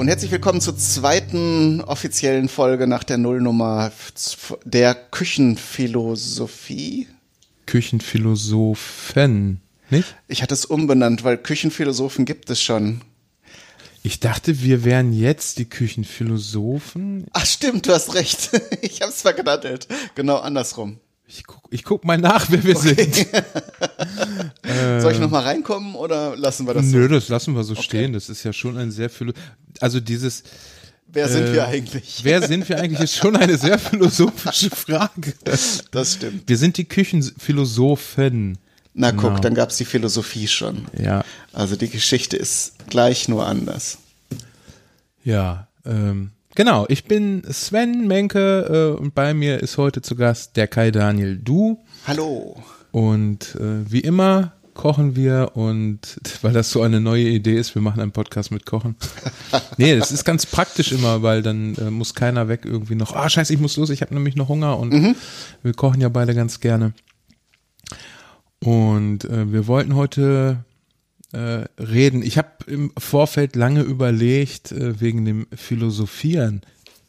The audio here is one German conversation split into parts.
und herzlich willkommen zur zweiten offiziellen Folge nach der Nullnummer der Küchenphilosophie. Küchenphilosophen, nicht? Ich hatte es umbenannt, weil Küchenphilosophen gibt es schon. Ich dachte, wir wären jetzt die Küchenphilosophen. Ach stimmt, du hast recht. Ich habe es verknattelt. Genau andersrum. Ich guck, ich guck mal nach, wer wir okay. sind. Soll ich noch mal reinkommen oder lassen wir das so? Nö, das lassen wir so okay. stehen. Das ist ja schon ein sehr. Also dieses. Wer sind äh, wir eigentlich? Wer sind wir eigentlich ist schon eine sehr philosophische Frage. Das stimmt. Wir sind die Küchenphilosophen. Na guck, genau. dann gab's die Philosophie schon. Ja. Also die Geschichte ist gleich nur anders. Ja, ähm, Genau, ich bin Sven Menke äh, und bei mir ist heute zu Gast der Kai Daniel Du. Hallo. Und äh, wie immer kochen wir und weil das so eine neue Idee ist, wir machen einen Podcast mit Kochen. nee, das ist ganz praktisch immer, weil dann äh, muss keiner weg irgendwie noch, ah scheiße, ich muss los, ich habe nämlich noch Hunger und mhm. wir kochen ja beide ganz gerne. Und äh, wir wollten heute äh, reden. Ich habe im Vorfeld lange überlegt, äh, wegen dem Philosophieren.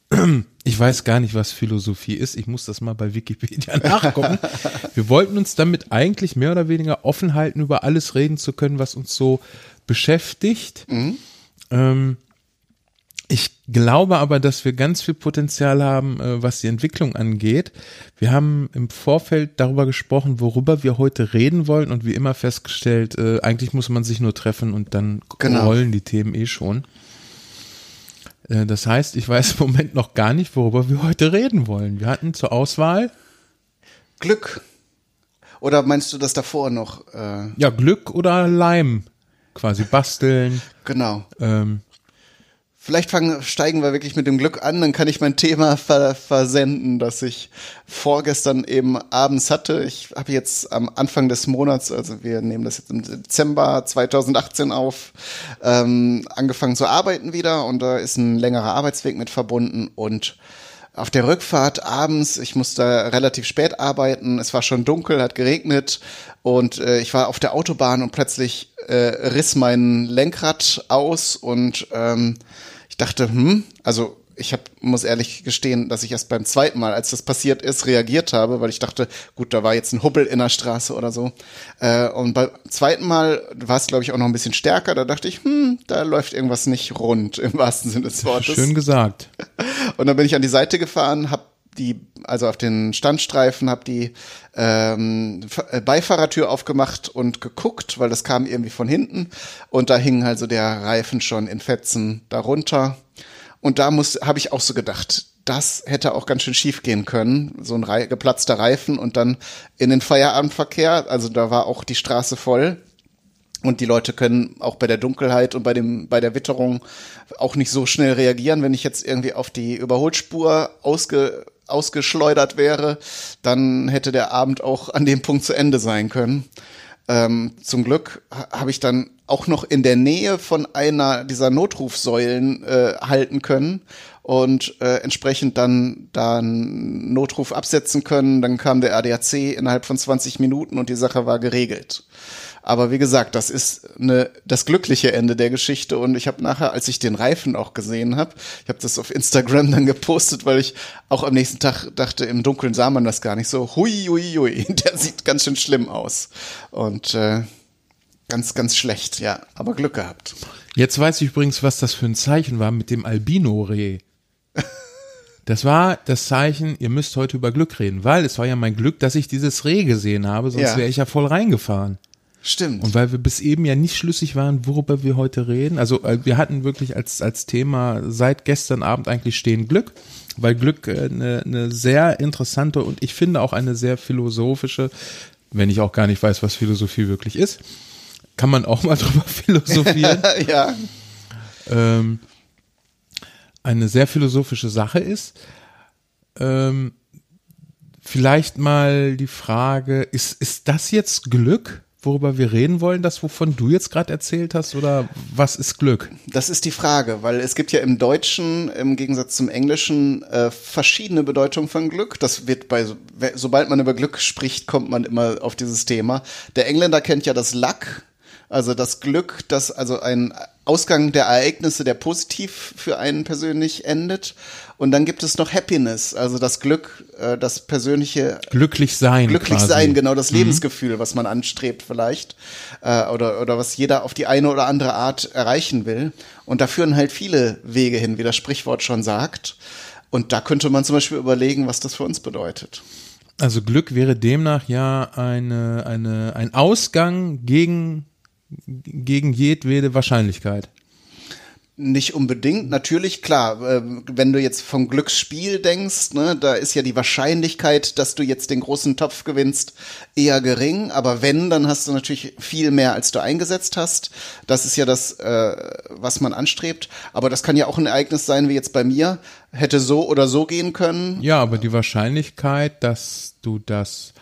Ich weiß gar nicht, was Philosophie ist. Ich muss das mal bei Wikipedia nachgucken. Wir wollten uns damit eigentlich mehr oder weniger offen halten, über alles reden zu können, was uns so beschäftigt. Mhm. Ähm, ich glaube aber, dass wir ganz viel Potenzial haben, äh, was die Entwicklung angeht. Wir haben im Vorfeld darüber gesprochen, worüber wir heute reden wollen und wie immer festgestellt, äh, eigentlich muss man sich nur treffen und dann genau. rollen die Themen eh schon. Äh, das heißt, ich weiß im Moment noch gar nicht, worüber wir heute reden wollen. Wir hatten zur Auswahl Glück. Oder meinst du das davor noch? ja, Glück oder Leim. Quasi basteln. Genau. Ähm, Vielleicht fangen, steigen wir wirklich mit dem Glück an, dann kann ich mein Thema ver versenden, das ich vorgestern eben abends hatte. Ich habe jetzt am Anfang des Monats, also wir nehmen das jetzt im Dezember 2018 auf, ähm, angefangen zu arbeiten wieder und da ist ein längerer Arbeitsweg mit verbunden und auf der Rückfahrt abends, ich musste relativ spät arbeiten, es war schon dunkel, hat geregnet und äh, ich war auf der Autobahn und plötzlich äh, riss mein Lenkrad aus und ähm, ich dachte, hm, also ich hab, muss ehrlich gestehen, dass ich erst beim zweiten Mal, als das passiert ist, reagiert habe, weil ich dachte, gut, da war jetzt ein Hubbel in der Straße oder so. Äh, und beim zweiten Mal war es, glaube ich, auch noch ein bisschen stärker. Da dachte ich, hm, da läuft irgendwas nicht rund, im wahrsten Sinne des Wortes. Schön gesagt. Und dann bin ich an die Seite gefahren, habe die, also auf den Standstreifen, habe die ähm, äh, Beifahrertür aufgemacht und geguckt, weil das kam irgendwie von hinten und da hing also der Reifen schon in Fetzen darunter. Und da muss, habe ich auch so gedacht, das hätte auch ganz schön schief gehen können, so ein Re geplatzter Reifen und dann in den Feierabendverkehr, also da war auch die Straße voll. Und die Leute können auch bei der Dunkelheit und bei dem, bei der Witterung auch nicht so schnell reagieren. Wenn ich jetzt irgendwie auf die Überholspur ausge, ausgeschleudert wäre, dann hätte der Abend auch an dem Punkt zu Ende sein können. Ähm, zum Glück habe ich dann auch noch in der Nähe von einer dieser Notrufsäulen äh, halten können und äh, entsprechend dann dann Notruf absetzen können. Dann kam der ADAC innerhalb von 20 Minuten und die Sache war geregelt. Aber wie gesagt, das ist eine, das glückliche Ende der Geschichte. Und ich habe nachher, als ich den Reifen auch gesehen habe, ich habe das auf Instagram dann gepostet, weil ich auch am nächsten Tag dachte, im Dunkeln sah man das gar nicht so. Hui, hui, hui, der sieht ganz schön schlimm aus. Und äh, ganz, ganz schlecht, ja. Aber Glück gehabt. Jetzt weiß ich übrigens, was das für ein Zeichen war mit dem Albino-Reh. Das war das Zeichen, ihr müsst heute über Glück reden, weil es war ja mein Glück, dass ich dieses Reh gesehen habe, sonst ja. wäre ich ja voll reingefahren. Stimmt. Und weil wir bis eben ja nicht schlüssig waren, worüber wir heute reden. Also äh, wir hatten wirklich als, als Thema seit gestern Abend eigentlich stehen Glück, weil Glück eine, eine sehr interessante und ich finde auch eine sehr philosophische, wenn ich auch gar nicht weiß, was Philosophie wirklich ist, kann man auch mal drüber philosophieren. ja. Ähm, eine sehr philosophische Sache ist. Ähm, vielleicht mal die Frage, ist, ist das jetzt Glück? Worüber wir reden wollen, das, wovon du jetzt gerade erzählt hast, oder was ist Glück? Das ist die Frage, weil es gibt ja im Deutschen im Gegensatz zum Englischen äh, verschiedene Bedeutungen von Glück. Das wird bei, sobald man über Glück spricht, kommt man immer auf dieses Thema. Der Engländer kennt ja das Luck Also das Glück, dass also ein Ausgang der Ereignisse, der positiv für einen persönlich endet. Und dann gibt es noch Happiness, also das Glück, äh, das persönliche Glücklich sein. glücklich quasi. sein, genau das Lebensgefühl, was man anstrebt vielleicht äh, oder oder was jeder auf die eine oder andere Art erreichen will. Und da führen halt viele Wege hin, wie das Sprichwort schon sagt. Und da könnte man zum Beispiel überlegen, was das für uns bedeutet. Also Glück wäre demnach ja eine, eine, ein Ausgang gegen, gegen jedwede Wahrscheinlichkeit. Nicht unbedingt, natürlich, klar, äh, wenn du jetzt vom Glücksspiel denkst, ne, da ist ja die Wahrscheinlichkeit, dass du jetzt den großen Topf gewinnst, eher gering, aber wenn, dann hast du natürlich viel mehr, als du eingesetzt hast. Das ist ja das, äh, was man anstrebt. Aber das kann ja auch ein Ereignis sein, wie jetzt bei mir, hätte so oder so gehen können. Ja, aber die Wahrscheinlichkeit, dass du das.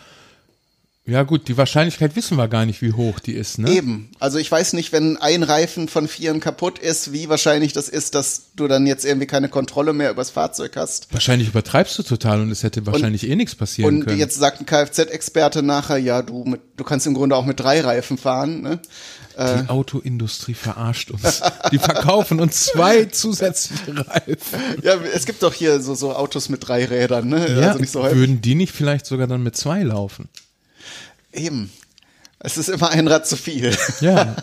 Ja, gut, die Wahrscheinlichkeit wissen wir gar nicht, wie hoch die ist, ne? Eben. Also ich weiß nicht, wenn ein Reifen von vieren kaputt ist, wie wahrscheinlich das ist, dass du dann jetzt irgendwie keine Kontrolle mehr übers Fahrzeug hast. Wahrscheinlich übertreibst du total und es hätte wahrscheinlich eh nichts passieren Und können. jetzt sagt ein Kfz-Experte nachher, ja, du, mit, du kannst im Grunde auch mit drei Reifen fahren. Ne? die Autoindustrie verarscht uns. Die verkaufen uns zwei zusätzliche Reifen. Ja, es gibt doch hier so, so Autos mit drei Rädern, ne? Ja, also nicht so häufig. würden die nicht vielleicht sogar dann mit zwei laufen? Eben. Es ist immer ein Rad zu viel. Ja,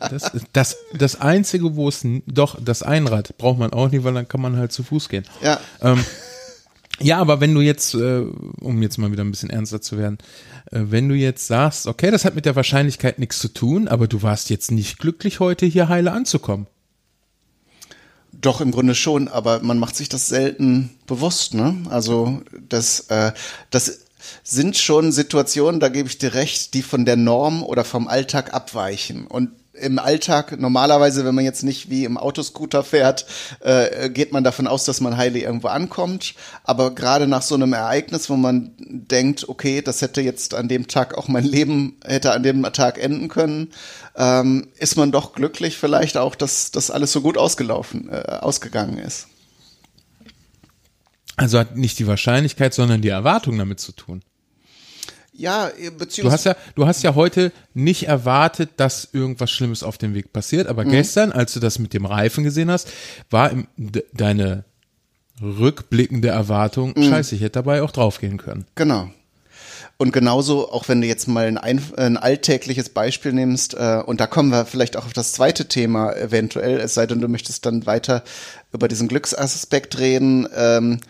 das, das, das Einzige, wo es, doch, das Einrad braucht man auch nicht, weil dann kann man halt zu Fuß gehen. Ja. Ähm, ja, aber wenn du jetzt, äh, um jetzt mal wieder ein bisschen ernster zu werden, äh, wenn du jetzt sagst, okay, das hat mit der Wahrscheinlichkeit nichts zu tun, aber du warst jetzt nicht glücklich, heute hier heile anzukommen. Doch, im Grunde schon, aber man macht sich das selten bewusst, ne? Also das, äh, das sind schon Situationen, da gebe ich dir recht, die von der Norm oder vom Alltag abweichen. Und im Alltag, normalerweise, wenn man jetzt nicht wie im Autoscooter fährt, äh, geht man davon aus, dass man heile irgendwo ankommt. Aber gerade nach so einem Ereignis, wo man denkt, okay, das hätte jetzt an dem Tag auch mein Leben, hätte an dem Tag enden können, ähm, ist man doch glücklich vielleicht auch, dass das alles so gut ausgelaufen, äh, ausgegangen ist. Also hat nicht die Wahrscheinlichkeit, sondern die Erwartung damit zu tun. Ja, Du beziehungsweise hast ja, du hast ja heute nicht erwartet, dass irgendwas Schlimmes auf dem Weg passiert, aber gestern, als du das mit dem Reifen gesehen hast, war im, de, deine rückblickende Erwartung, scheiße, ich hätte dabei auch draufgehen können. Genau. Und genauso, auch wenn du jetzt mal ein, ein, ein alltägliches Beispiel nimmst, äh, und da kommen wir vielleicht auch auf das zweite Thema eventuell, es sei denn, du möchtest dann weiter über diesen Glücksaspekt reden. Ähm,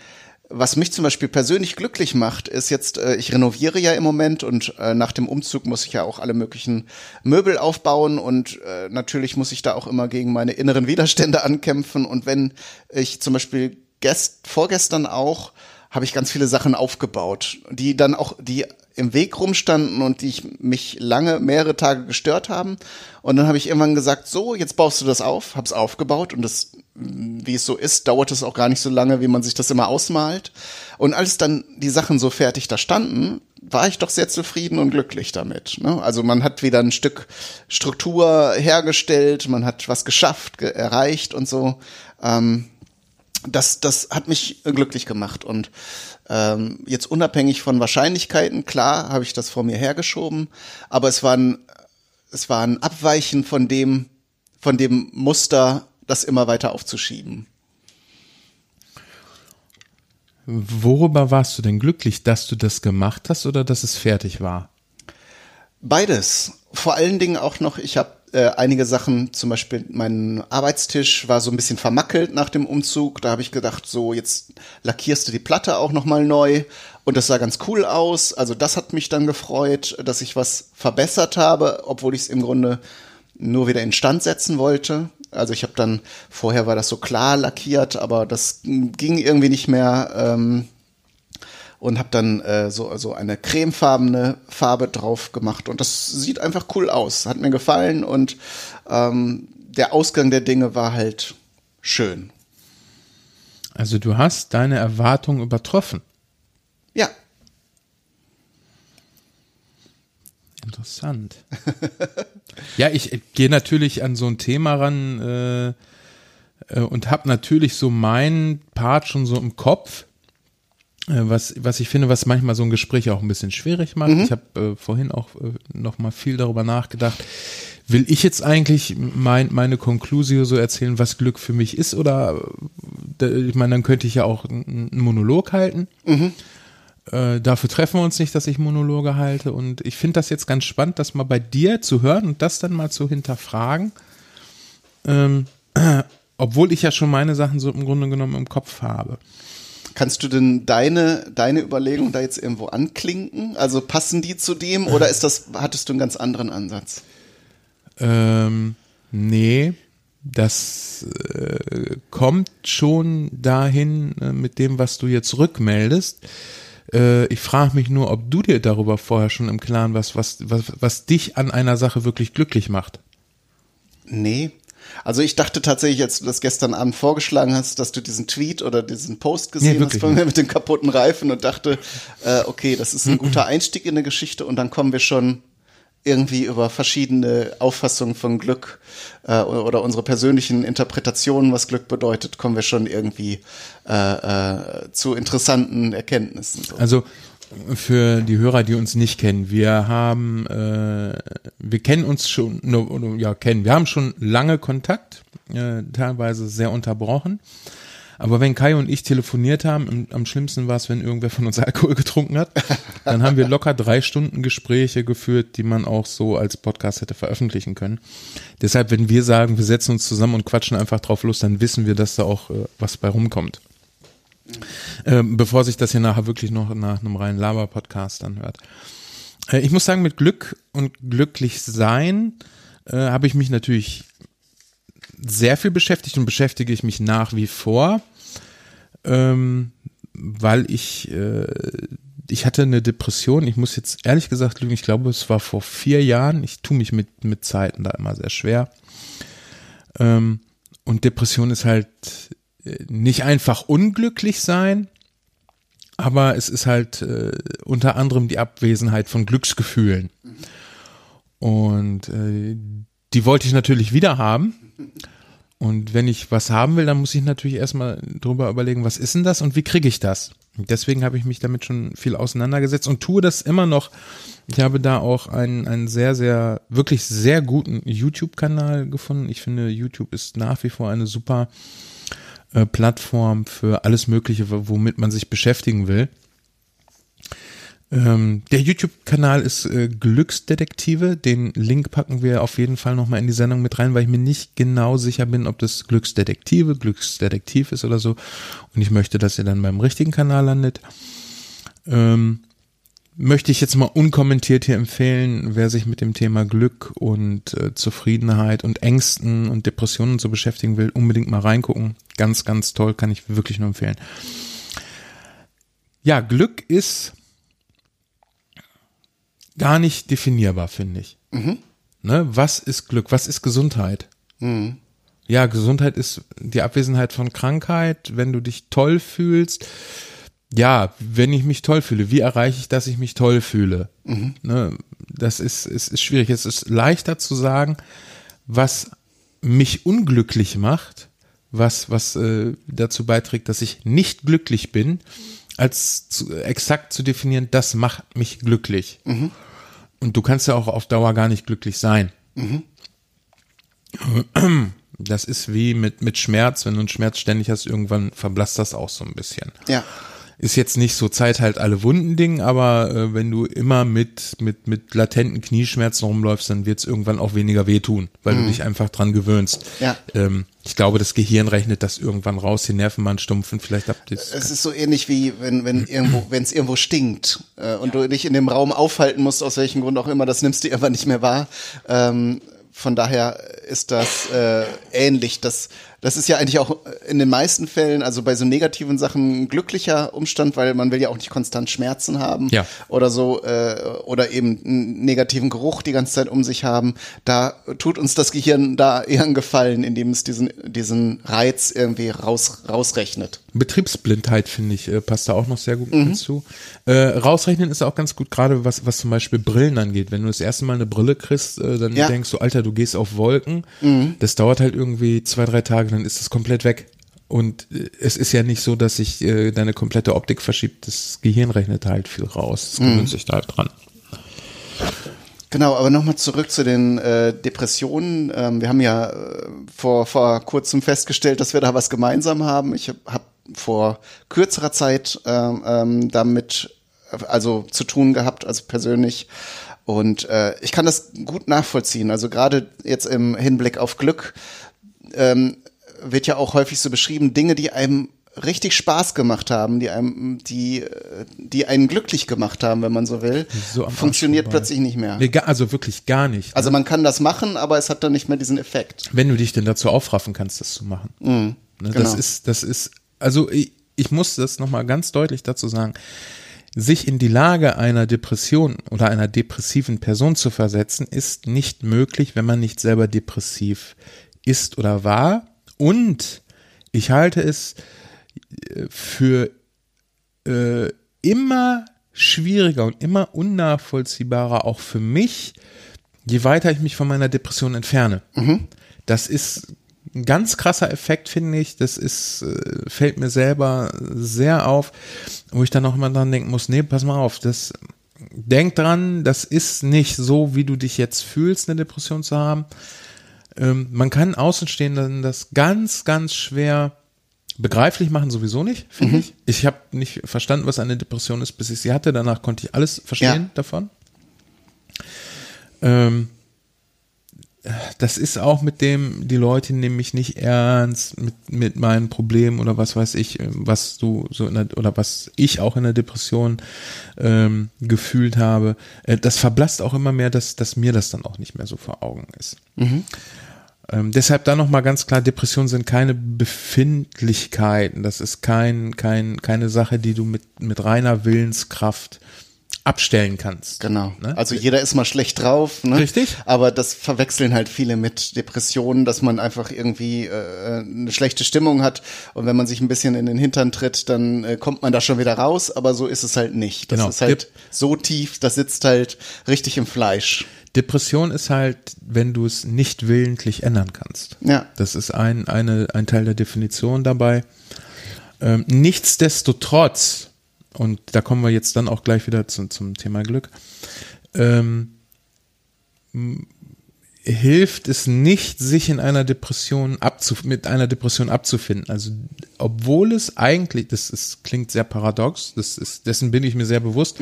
was mich zum Beispiel persönlich glücklich macht, ist jetzt, äh, ich renoviere ja im Moment und äh, nach dem Umzug muss ich ja auch alle möglichen Möbel aufbauen und äh, natürlich muss ich da auch immer gegen meine inneren Widerstände ankämpfen. Und wenn ich zum Beispiel gest vorgestern auch habe ich ganz viele Sachen aufgebaut, die dann auch, die im Weg rumstanden und die ich mich lange, mehrere Tage gestört haben. Und dann habe ich irgendwann gesagt, so, jetzt baust du das auf, hab's aufgebaut und das, wie es so ist, dauert es auch gar nicht so lange, wie man sich das immer ausmalt. Und als dann die Sachen so fertig da standen, war ich doch sehr zufrieden und glücklich damit. Ne? Also man hat wieder ein Stück Struktur hergestellt, man hat was geschafft, ge erreicht und so. Ähm, das, das hat mich glücklich gemacht. Und ähm, jetzt unabhängig von Wahrscheinlichkeiten, klar, habe ich das vor mir hergeschoben, aber es war ein, es war ein Abweichen von dem, von dem Muster, das immer weiter aufzuschieben. Worüber warst du denn glücklich, dass du das gemacht hast oder dass es fertig war? Beides. Vor allen Dingen auch noch, ich habe äh, einige Sachen, zum Beispiel mein Arbeitstisch war so ein bisschen vermackelt nach dem Umzug. Da habe ich gedacht, so jetzt lackierst du die Platte auch noch mal neu und das sah ganz cool aus. Also das hat mich dann gefreut, dass ich was verbessert habe, obwohl ich es im Grunde nur wieder instand setzen wollte. Also ich habe dann vorher war das so klar lackiert, aber das ging irgendwie nicht mehr. Ähm, und habe dann äh, so, so eine cremefarbene Farbe drauf gemacht und das sieht einfach cool aus. Hat mir gefallen und ähm, der Ausgang der Dinge war halt schön. Also du hast deine Erwartung übertroffen. Ja, Interessant. ja, ich äh, gehe natürlich an so ein Thema ran äh, äh, und habe natürlich so meinen Part schon so im Kopf, was, was ich finde, was manchmal so ein Gespräch auch ein bisschen schwierig macht. Ich habe äh, vorhin auch äh, noch mal viel darüber nachgedacht, will ich jetzt eigentlich mein, meine Conclusio so erzählen, was Glück für mich ist? Oder äh, ich meine, dann könnte ich ja auch einen Monolog halten. Mhm. Äh, dafür treffen wir uns nicht, dass ich Monologe halte. Und ich finde das jetzt ganz spannend, das mal bei dir zu hören und das dann mal zu hinterfragen. Ähm, äh, obwohl ich ja schon meine Sachen so im Grunde genommen im Kopf habe. Kannst du denn deine, deine Überlegungen da jetzt irgendwo anklinken? Also passen die zu dem oder ist das, hattest du einen ganz anderen Ansatz? Ähm, nee, das äh, kommt schon dahin äh, mit dem, was du jetzt rückmeldest. Äh, ich frage mich nur, ob du dir darüber vorher schon im Klaren warst, was, was, was dich an einer Sache wirklich glücklich macht. Nee, also ich dachte tatsächlich, als du das gestern Abend vorgeschlagen hast, dass du diesen Tweet oder diesen Post gesehen nee, hast von mir mit den kaputten Reifen und dachte, äh, okay, das ist ein guter Einstieg in eine Geschichte und dann kommen wir schon irgendwie über verschiedene Auffassungen von Glück äh, oder unsere persönlichen Interpretationen, was Glück bedeutet, kommen wir schon irgendwie äh, äh, zu interessanten Erkenntnissen. So. Also für die Hörer, die uns nicht kennen, wir haben, äh, wir kennen uns schon, ja kennen, wir haben schon lange Kontakt, äh, teilweise sehr unterbrochen. Aber wenn Kai und ich telefoniert haben, am schlimmsten war es, wenn irgendwer von uns Alkohol getrunken hat, dann haben wir locker drei Stunden Gespräche geführt, die man auch so als Podcast hätte veröffentlichen können. Deshalb, wenn wir sagen, wir setzen uns zusammen und quatschen einfach drauf los, dann wissen wir, dass da auch äh, was bei rumkommt. Ähm, bevor sich das hier nachher wirklich noch nach einem reinen Laber-Podcast anhört. Äh, ich muss sagen, mit Glück und glücklich sein äh, habe ich mich natürlich sehr viel beschäftigt und beschäftige ich mich nach wie vor, ähm, weil ich äh, ich hatte eine Depression. Ich muss jetzt ehrlich gesagt lügen. Ich glaube, es war vor vier Jahren. Ich tue mich mit mit Zeiten da immer sehr schwer. Ähm, und Depression ist halt nicht einfach unglücklich sein, aber es ist halt äh, unter anderem die Abwesenheit von Glücksgefühlen. Und äh, die wollte ich natürlich wieder haben. Und wenn ich was haben will, dann muss ich natürlich erstmal drüber überlegen, was ist denn das und wie kriege ich das? Deswegen habe ich mich damit schon viel auseinandergesetzt und tue das immer noch. Ich habe da auch einen, einen sehr, sehr, wirklich sehr guten YouTube-Kanal gefunden. Ich finde, YouTube ist nach wie vor eine super äh, Plattform für alles Mögliche, womit man sich beschäftigen will. Ähm, der YouTube-Kanal ist äh, Glücksdetektive. Den Link packen wir auf jeden Fall nochmal in die Sendung mit rein, weil ich mir nicht genau sicher bin, ob das Glücksdetektive, Glücksdetektiv ist oder so. Und ich möchte, dass ihr dann beim richtigen Kanal landet. Ähm, möchte ich jetzt mal unkommentiert hier empfehlen, wer sich mit dem Thema Glück und äh, Zufriedenheit und Ängsten und Depressionen so beschäftigen will, unbedingt mal reingucken. Ganz, ganz toll, kann ich wirklich nur empfehlen. Ja, Glück ist gar nicht definierbar, finde ich. Mhm. Ne? Was ist Glück? Was ist Gesundheit? Mhm. Ja, Gesundheit ist die Abwesenheit von Krankheit, wenn du dich toll fühlst ja, wenn ich mich toll fühle, wie erreiche ich, dass ich mich toll fühle? Mhm. Ne, das ist, ist, ist schwierig. Es ist leichter zu sagen, was mich unglücklich macht, was, was äh, dazu beiträgt, dass ich nicht glücklich bin, als zu, exakt zu definieren, das macht mich glücklich. Mhm. Und du kannst ja auch auf Dauer gar nicht glücklich sein. Mhm. Das ist wie mit, mit Schmerz, wenn du einen Schmerz ständig hast, irgendwann verblasst das auch so ein bisschen. Ja ist jetzt nicht so Zeit halt alle Wunden Ding, aber äh, wenn du immer mit, mit, mit latenten Knieschmerzen rumläufst, dann wird es irgendwann auch weniger wehtun, weil mhm. du dich einfach dran gewöhnst. Ja. Ähm, ich glaube, das Gehirn rechnet das irgendwann raus, die Nervenbahn stumpfen, vielleicht habt ihr es. Ist so ähnlich wie wenn, wenn irgendwo, wenn es irgendwo stinkt äh, und ja. du dich in dem Raum aufhalten musst, aus welchem Grund auch immer, das nimmst du irgendwann nicht mehr wahr. Ähm, von daher ist das äh, ähnlich. Das, das ist ja eigentlich auch in den meisten Fällen, also bei so negativen Sachen, ein glücklicher Umstand, weil man will ja auch nicht konstant Schmerzen haben ja. oder so äh, oder eben einen negativen Geruch die ganze Zeit um sich haben. Da tut uns das Gehirn da eher einen Gefallen, indem es diesen, diesen Reiz irgendwie raus, rausrechnet. Betriebsblindheit, finde ich, äh, passt da auch noch sehr gut mhm. hinzu. Äh, rausrechnen ist auch ganz gut, gerade was, was zum Beispiel Brillen angeht. Wenn du das erste Mal eine Brille kriegst, äh, dann ja. denkst du, Alter, du gehst auf Wolken. Mhm. Das dauert halt irgendwie zwei, drei Tage, dann ist es komplett weg. Und äh, es ist ja nicht so, dass sich äh, deine komplette Optik verschiebt. Das Gehirn rechnet halt viel raus. Das gewöhnt mhm. sich da halt dran. Genau, aber nochmal zurück zu den äh, Depressionen. Ähm, wir haben ja äh, vor, vor kurzem festgestellt, dass wir da was gemeinsam haben. Ich habe hab vor kürzerer Zeit ähm, ähm, damit also zu tun gehabt, also persönlich. Und äh, ich kann das gut nachvollziehen. Also gerade jetzt im Hinblick auf Glück ähm, wird ja auch häufig so beschrieben, Dinge, die einem richtig Spaß gemacht haben, die einem, die, die einen glücklich gemacht haben, wenn man so will, So funktioniert plötzlich nicht mehr. Nee, also wirklich gar nicht. Also man kann das machen, aber es hat dann nicht mehr diesen Effekt. wenn du dich denn dazu aufraffen kannst, das zu machen. ne, Das genau. ist, das ist, also ich, ich muss das nochmal ganz deutlich dazu sagen. Sich in die Lage einer Depression oder einer depressiven Person zu versetzen, ist nicht möglich, wenn man nicht selber depressiv ist oder war. Und ich halte es äh, für äh, immer schwieriger und immer unnachvollziehbarer, auch für mich, je weiter ich mich von meiner Depression entferne. Das ist ein ganz krasser Effekt, finde ich. Das ist, äh, fällt mir selber sehr auf, wo ich dann auch immer dran denken muss, nee, pass mal auf, das, denk dran, das ist nicht so, wie du dich jetzt fühlst, eine Depression zu haben. Ähm, man kann Außenstehenden das ganz, ganz schwer begreiflich machen, sowieso nicht, finde ich. Ich habe nicht verstanden, was eine Depression ist, bis ich sie hatte. Danach konnte ich alles verstehen Ja. davon. Ähm, das ist auch mit dem, die Leute nehmen mich nicht ernst mit, mit meinen Problemen oder was weiß ich, was du so in der, oder was ich auch in der Depression ähm, gefühlt habe. Äh, das verblasst auch immer mehr, dass, dass mir das dann auch nicht mehr so vor Augen ist. Ähm, deshalb da nochmal ganz klar, Depressionen sind keine Befindlichkeiten. Das ist kein, kein, keine Sache, die du mit, mit reiner Willenskraft abstellen kannst. Genau. Ne? Also jeder ist mal schlecht drauf, ne? Richtig. Aber das verwechseln halt viele mit Depressionen, dass man einfach irgendwie äh, eine schlechte Stimmung hat und wenn man sich ein bisschen in den Hintern tritt, dann äh, kommt man da schon wieder raus, aber so ist es halt nicht. Das Genau. ist halt Dep- so tief, das sitzt halt richtig im Fleisch. Depression ist halt, wenn du es nicht willentlich ändern kannst. Ja. Das ist ein, eine, ein Teil der Definition dabei. Ähm, nichtsdestotrotz, und da kommen wir jetzt dann auch gleich wieder zu, zum Thema Glück, ähm, hilft es nicht, sich in einer Depression abzuf mit einer Depression abzufinden. Also, obwohl es eigentlich, das ist, klingt sehr paradox, das ist, dessen bin ich mir sehr bewusst,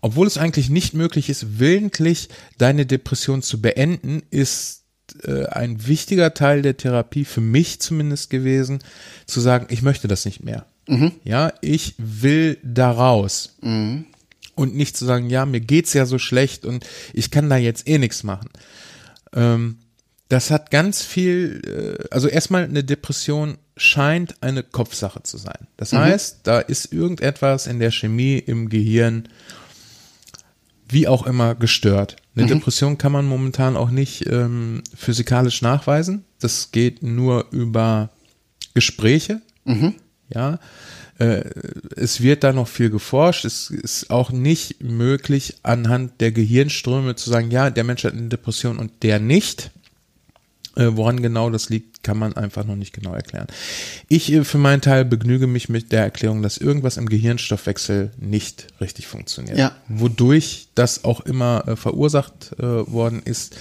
obwohl es eigentlich nicht möglich ist, willentlich deine Depression zu beenden, ist äh, ein wichtiger Teil der Therapie für mich zumindest gewesen, zu sagen, ich möchte das nicht mehr. Ja, ich will da raus. Und nicht zu sagen, ja, mir geht's ja so schlecht und ich kann da jetzt eh nichts machen. Ähm, das hat ganz viel, äh, also erstmal eine Depression scheint eine Kopfsache zu sein. Das heißt, da ist irgendetwas in der Chemie im Gehirn, wie auch immer, gestört. Eine Depression kann man momentan auch nicht ähm, physikalisch nachweisen. Das geht nur über Gespräche. Ja, äh, es wird da noch viel geforscht. Es ist auch nicht möglich, anhand der Gehirnströme zu sagen, ja, der Mensch hat eine Depression und der nicht. Äh, woran genau das liegt, kann man einfach noch nicht genau erklären. Ich äh, für meinen Teil begnüge mich mit der Erklärung, dass irgendwas im Gehirnstoffwechsel nicht richtig funktioniert. Ja. Wodurch das auch immer äh, verursacht äh, worden ist.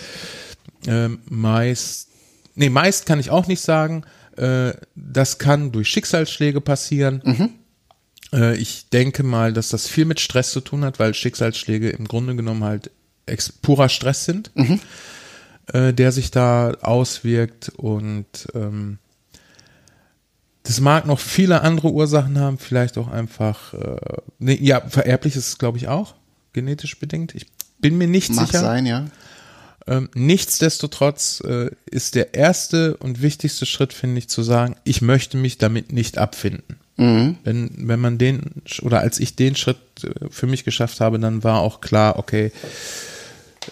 Ähm, meist, nee, meist kann ich auch nicht sagen. Äh, das kann durch Schicksalsschläge passieren. Äh, ich denke mal, dass das viel mit Stress zu tun hat, weil Schicksalsschläge im Grunde genommen halt ex purer Stress sind, äh, der sich da auswirkt und ähm, das mag noch viele andere Ursachen haben, vielleicht auch einfach, äh, nee, ja, vererblich ist es, glaube ich, auch, genetisch bedingt. Ich bin mir nicht Mag sicher. sein, ja. Ähm, nichtsdestotrotz äh, ist der erste und wichtigste Schritt, finde ich, zu sagen, ich möchte mich damit nicht abfinden. Wenn, wenn man den, oder als ich den Schritt äh, für mich geschafft habe, dann war auch klar, okay,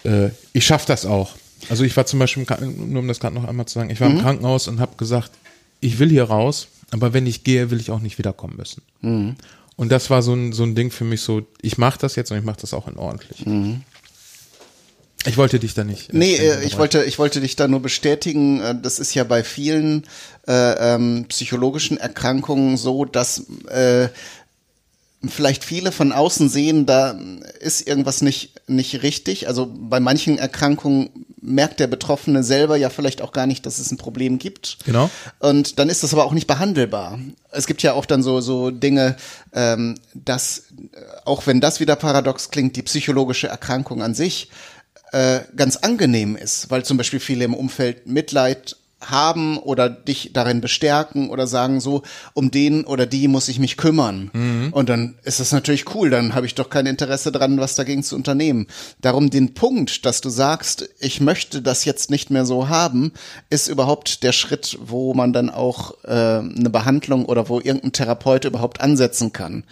äh, ich schaffe das auch. Also ich war zum Beispiel, nur um das gerade noch einmal zu sagen, ich war im Krankenhaus und habe gesagt, ich will hier raus, aber wenn ich gehe, will ich auch nicht wiederkommen müssen. Und das war so ein, so ein Ding für mich so, ich mache das jetzt und ich mache das auch in ordentlich. Ich wollte dich da nicht. äh, Nee, äh, ich wollte, ich wollte dich da nur bestätigen. äh, Das ist ja bei vielen äh, ähm, psychologischen Erkrankungen so, dass äh, vielleicht viele von außen sehen, da ist irgendwas nicht, nicht richtig. Also bei manchen Erkrankungen merkt der Betroffene selber ja vielleicht auch gar nicht, dass es ein Problem gibt. Genau. Und dann ist das aber auch nicht behandelbar. Es gibt ja auch dann so, so Dinge, ähm, dass, auch wenn das wieder paradox klingt, die psychologische Erkrankung an sich äh, ganz angenehm ist, weil zum Beispiel viele im Umfeld Mitleid haben oder dich darin bestärken oder sagen so, um den oder die muss ich mich kümmern. Mhm. Und dann ist das natürlich cool, dann habe ich doch kein Interesse dran, was dagegen zu unternehmen. Darum den Punkt, dass du sagst, ich möchte das jetzt nicht mehr so haben, ist überhaupt der Schritt, wo man dann auch äh, eine Behandlung oder wo irgendein Therapeut überhaupt ansetzen kann.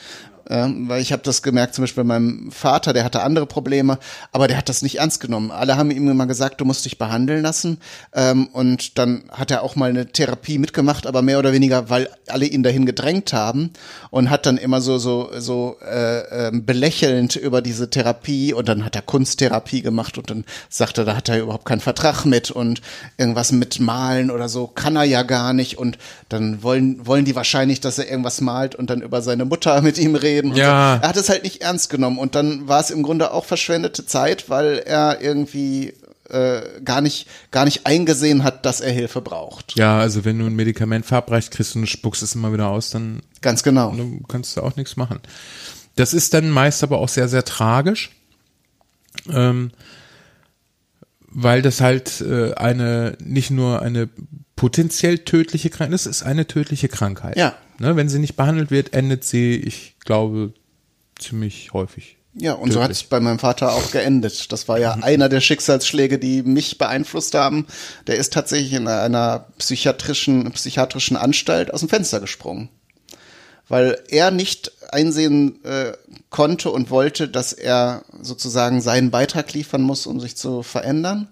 Ähm, weil ich habe das gemerkt, zum Beispiel bei meinem Vater, der hatte andere Probleme, aber der hat das nicht ernst genommen. Alle haben ihm immer gesagt, du musst dich behandeln lassen. Ähm, und dann hat er auch mal eine Therapie mitgemacht, aber mehr oder weniger, weil alle ihn dahin gedrängt haben und hat dann immer so so so äh, äh, belächelnd über diese Therapie und dann hat er Kunsttherapie gemacht und dann sagte, da hat er überhaupt keinen Vertrag mit und irgendwas mit Malen oder so kann er ja gar nicht und dann wollen wollen die wahrscheinlich, dass er irgendwas malt und dann über seine Mutter mit ihm redet reden. ja. So. Er hat es halt nicht ernst genommen und dann war es im Grunde auch verschwendete Zeit, weil er irgendwie äh, gar nicht gar nicht eingesehen hat, dass er Hilfe braucht. Ja, also wenn du ein Medikament verabreicht kriegst und du spuckst es immer wieder aus, dann ganz genau. Du kannst du auch nichts machen. Das ist dann meist aber auch sehr sehr tragisch. Ähm, weil das halt äh, eine nicht nur eine potenziell tödliche Krankheit ist, ist eine tödliche Krankheit. Ja. Ne, wenn sie nicht behandelt wird, endet sie, ich glaube, ziemlich häufig. Ja, und so hat es bei meinem Vater auch geendet. Das war ja einer der Schicksalsschläge, die mich beeinflusst haben. Der ist tatsächlich in einer psychiatrischen, psychiatrischen Anstalt aus dem Fenster gesprungen. Weil er nicht einsehen äh, konnte und wollte, dass er sozusagen seinen Beitrag liefern muss, um sich zu verändern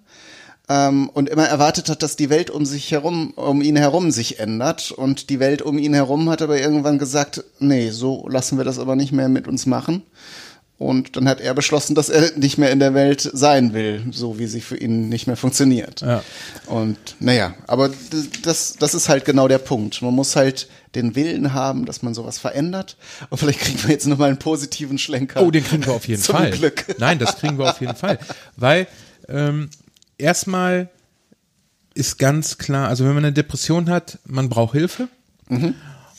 ähm, und immer erwartet hat, dass die Welt um sich herum, um ihn herum sich ändert. Und die Welt um ihn herum hat aber irgendwann gesagt, nee, so lassen wir das aber nicht mehr mit uns machen. Und dann hat er beschlossen, dass er nicht mehr in der Welt sein will, so wie sie für ihn nicht mehr funktioniert. Ja. Und naja, aber das, das ist halt genau der Punkt. Man muss halt den Willen haben, dass man sowas verändert. Und vielleicht kriegen wir jetzt nochmal einen positiven Schlenker. Oh, den kriegen wir auf jeden Zum Fall. Glück. Nein, das kriegen wir auf jeden Fall. Weil ähm, erstmal ist ganz klar, also wenn man eine Depression hat, man braucht Hilfe. Mhm.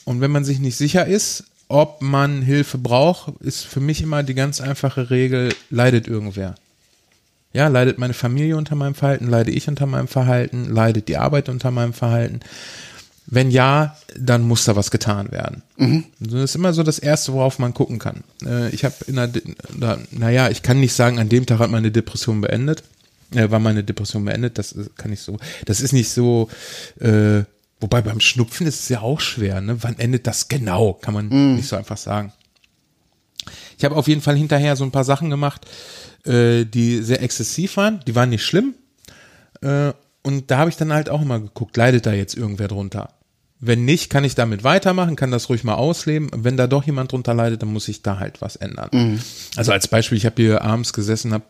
Und wenn man sich nicht sicher ist, ob man Hilfe braucht, ist für mich immer die ganz einfache Regel, leidet irgendwer. Ja, leidet meine Familie unter meinem Verhalten, leide ich unter meinem Verhalten, leidet die Arbeit unter meinem Verhalten. Wenn ja, dann muss da was getan werden. Mhm. Das ist immer so das Erste, worauf man gucken kann. Äh, Ich habe in einer, naja, ich kann nicht sagen, an dem Tag hat meine Depression beendet äh, war meine Depression beendet. Das ist- kann ich so. Das ist nicht so. Äh, wobei beim Schnupfen ist es ja auch schwer. Ne? Wann endet das genau? Kann man nicht so einfach sagen. Ich habe auf jeden Fall hinterher so ein paar Sachen gemacht, äh, die sehr exzessiv waren. Die waren nicht schlimm. Äh, und da habe ich dann halt auch immer geguckt, leidet da jetzt irgendwer drunter? Wenn nicht, kann ich damit weitermachen, kann das ruhig mal ausleben. Wenn da doch jemand drunter leidet, dann muss ich da halt was ändern. Also als Beispiel, ich habe hier abends gesessen, habe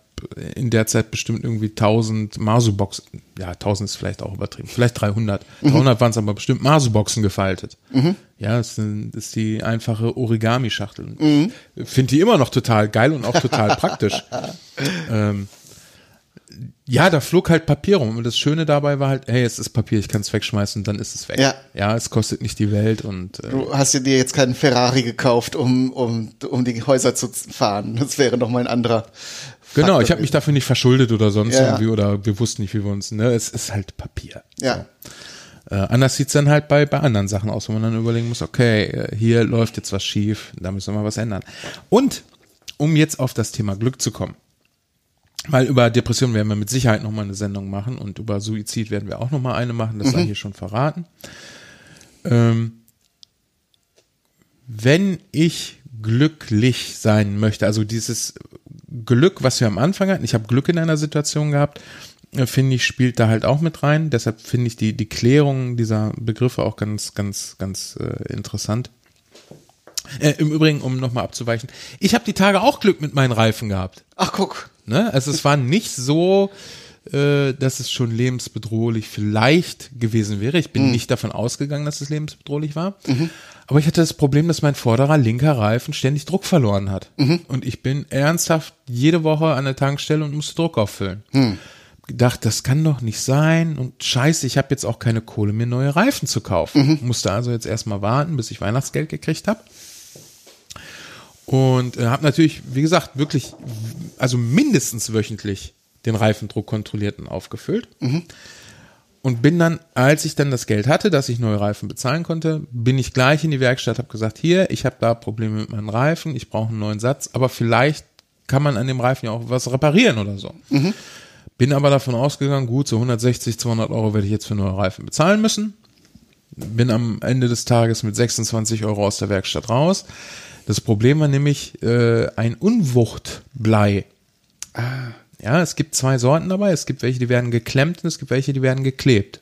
in der Zeit bestimmt irgendwie 1000 Masu-Boxen, ja 1000 ist vielleicht auch übertrieben, vielleicht 300. 300 waren es aber bestimmt Masu-Boxen gefaltet. Ja, das sind- das ist die einfache Origami-Schachtel. Finde die immer noch total geil und auch total praktisch. ähm, ja, da flog halt Papier rum. Und das Schöne dabei war halt, hey, es ist Papier, ich kann es wegschmeißen und dann ist es weg. Ja. ja, es kostet nicht die Welt und äh, Du hast dir jetzt keinen Ferrari gekauft, um, um, um die Häuser zu fahren. Das wäre noch mal ein anderer. Genau, ich habe mich dafür nicht verschuldet oder sonst Ja, irgendwie oder wir wussten nicht, wie wir uns, ne, es ist halt Papier. Ja. Äh, anders sieht's dann halt bei, bei anderen Sachen aus, wo man dann überlegen muss, okay, äh, hier läuft jetzt was schief, da müssen wir mal was ändern. Und um jetzt auf das Thema Glück zu kommen, weil über Depression werden wir mit Sicherheit nochmal eine Sendung machen und über Suizid werden wir auch nochmal eine machen, das sei hier schon verraten. Ähm, wenn ich glücklich sein möchte, also dieses Glück, was wir am Anfang hatten, ich habe Glück in einer Situation gehabt, äh, finde ich, spielt da halt auch mit rein. Deshalb finde ich die, die Klärung dieser Begriffe auch ganz, ganz, ganz äh, interessant. Äh, Im Übrigen, um nochmal abzuweichen, ich habe die Tage auch Glück mit meinen Reifen gehabt. Ach, guck. Ne? Also es war nicht so, äh, dass es schon lebensbedrohlich vielleicht gewesen wäre. Ich bin nicht davon ausgegangen, dass es lebensbedrohlich war. Aber ich hatte das Problem, dass mein vorderer linker Reifen ständig Druck verloren hat. Und ich bin ernsthaft jede Woche an der Tankstelle und musste Druck auffüllen. Gedacht, das kann doch nicht sein. Und scheiße, ich habe jetzt auch keine Kohle, mir neue Reifen zu kaufen. Musste also jetzt erstmal warten, bis ich Weihnachtsgeld gekriegt habe. Und äh, habe natürlich, wie gesagt, wirklich, also mindestens wöchentlich den Reifendruck kontrolliert und aufgefüllt. Und bin dann, als ich dann das Geld hatte, dass ich neue Reifen bezahlen konnte, bin ich gleich in die Werkstatt, habe gesagt, hier, ich habe da Probleme mit meinen Reifen, ich brauche einen neuen Satz, aber vielleicht kann man an dem Reifen ja auch was reparieren oder so. Bin aber davon ausgegangen, gut, so 160, 200 Euro werde ich jetzt für neue Reifen bezahlen müssen. Bin am Ende des Tages mit 26 Euro aus der Werkstatt raus. Das Problem war nämlich äh, ein Unwuchtblei. Ja, es gibt zwei Sorten dabei. Es gibt welche, die werden geklemmt und es gibt welche, die werden geklebt.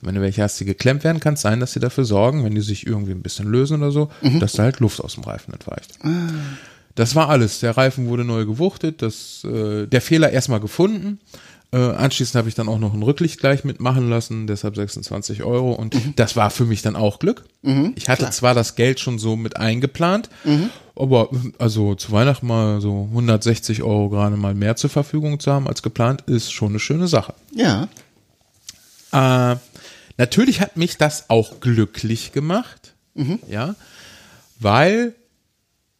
Und wenn du welche hast, die geklemmt werden, kann es sein, dass sie dafür sorgen, wenn die sich irgendwie ein bisschen lösen oder so, dass da halt Luft aus dem Reifen entweicht. Das war alles. Der Reifen wurde neu gewuchtet, das, äh, der Fehler erstmal gefunden. Äh, anschließend habe ich dann auch noch ein Rücklicht gleich mitmachen lassen, deshalb 26 Euro. Und das war für mich dann auch Glück. ich hatte zwar das Geld schon so mit eingeplant, aber also zu Weihnachten mal so 160 Euro gerade mal mehr zur Verfügung zu haben als geplant, ist schon eine schöne Sache. Ja. Äh, natürlich hat mich das auch glücklich gemacht, ja, weil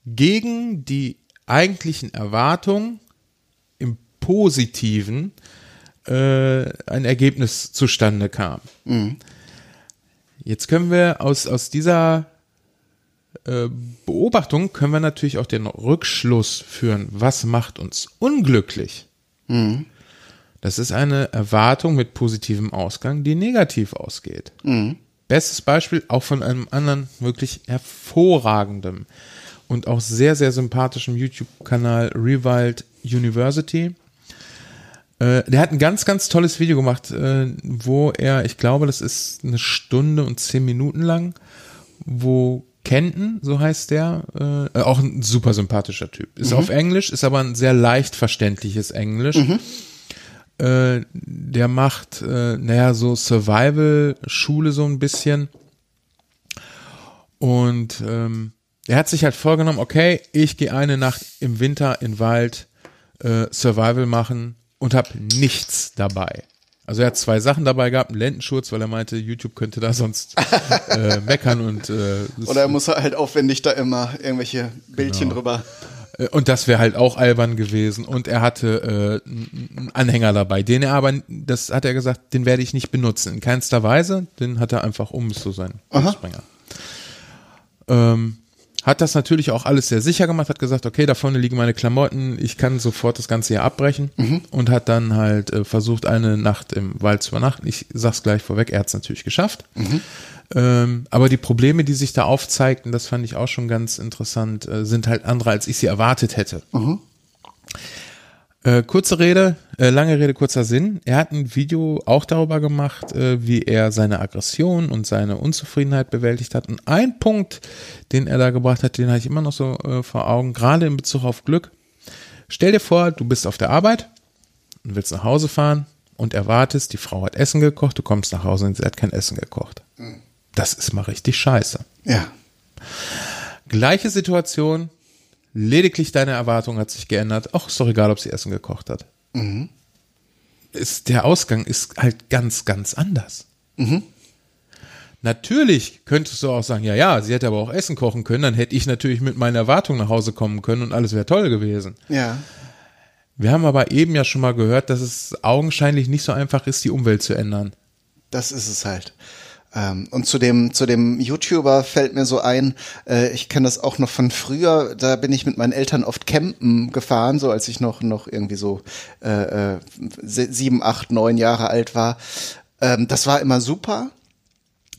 gegen die eigentlichen Erwartungen im Positiven äh, ein Ergebnis zustande kam. Jetzt können wir aus, aus dieser äh, Beobachtung können wir natürlich auch den Rückschluss führen, was macht uns unglücklich? Das ist eine Erwartung mit positivem Ausgang, die negativ ausgeht. Bestes Beispiel auch von einem anderen wirklich hervorragenden und auch sehr, sehr sympathischen YouTube-Kanal Rewild University. Äh, der hat ein ganz, ganz tolles Video gemacht, äh, wo er, ich glaube, das ist eine Stunde und zehn Minuten lang, wo Kenton, so heißt der, äh, auch ein super sympathischer Typ. Ist auf Englisch, ist aber ein sehr leicht verständliches Englisch. Äh, der macht, äh, naja, so Survival-Schule so ein bisschen. Und ähm, er hat sich halt vorgenommen, okay, ich gehe eine Nacht im Winter in den Wald äh, Survival machen und habe nichts dabei. Also er hat zwei Sachen dabei gehabt, einen Lendenschurz, weil er meinte, YouTube könnte da sonst äh, meckern und äh, Oder muss er halt aufwendig da immer irgendwelche Bildchen drüber. Äh, Und das wäre halt auch albern gewesen. Und er hatte äh, einen Anhänger dabei, den er aber, das hat er gesagt, den werde ich nicht benutzen. In keinster Weise. Den hat er einfach um so sein Springer. Ähm, hat das natürlich auch alles sehr sicher gemacht, hat gesagt, okay, da vorne liegen meine Klamotten, ich kann sofort das Ganze hier abbrechen und hat dann halt äh, versucht, eine Nacht im Wald zu übernachten. Ich sag's gleich vorweg, er hat's natürlich geschafft. Ähm, aber die Probleme, die sich da aufzeigten, das fand ich auch schon ganz interessant, äh, sind halt andere, als ich sie erwartet hätte. Äh, kurze Rede, äh, lange Rede, kurzer Sinn. Er hat ein Video auch darüber gemacht, äh, wie er seine Aggression und seine Unzufriedenheit bewältigt hat. Und ein Punkt, den er da gebracht hat, den habe ich immer noch so äh, vor Augen, gerade in Bezug auf Glück. Stell dir vor, du bist auf der Arbeit und willst nach Hause fahren und erwartest, die Frau hat Essen gekocht, du kommst nach Hause und sie hat kein Essen gekocht. Das ist mal richtig scheiße. Ja. Gleiche Situation, lediglich deine Erwartung hat sich geändert. Auch ist doch egal, ob sie Essen gekocht hat. Ist, der Ausgang ist halt ganz, ganz anders. Natürlich könntest du auch sagen, ja, ja, sie hätte aber auch Essen kochen können, dann hätte ich natürlich mit meiner Erwartung nach Hause kommen können und alles wäre toll gewesen. Ja. Wir haben aber eben ja schon mal gehört, dass es augenscheinlich nicht so einfach ist, die Umwelt zu ändern. Das ist es halt. Ähm, und zu dem, zu dem YouTuber fällt mir so ein, äh, ich kenne das auch noch von früher, da bin ich mit meinen Eltern oft campen gefahren, so als ich noch, noch irgendwie so äh, äh, sieben, acht, neun Jahre alt war. Ähm, das war immer super.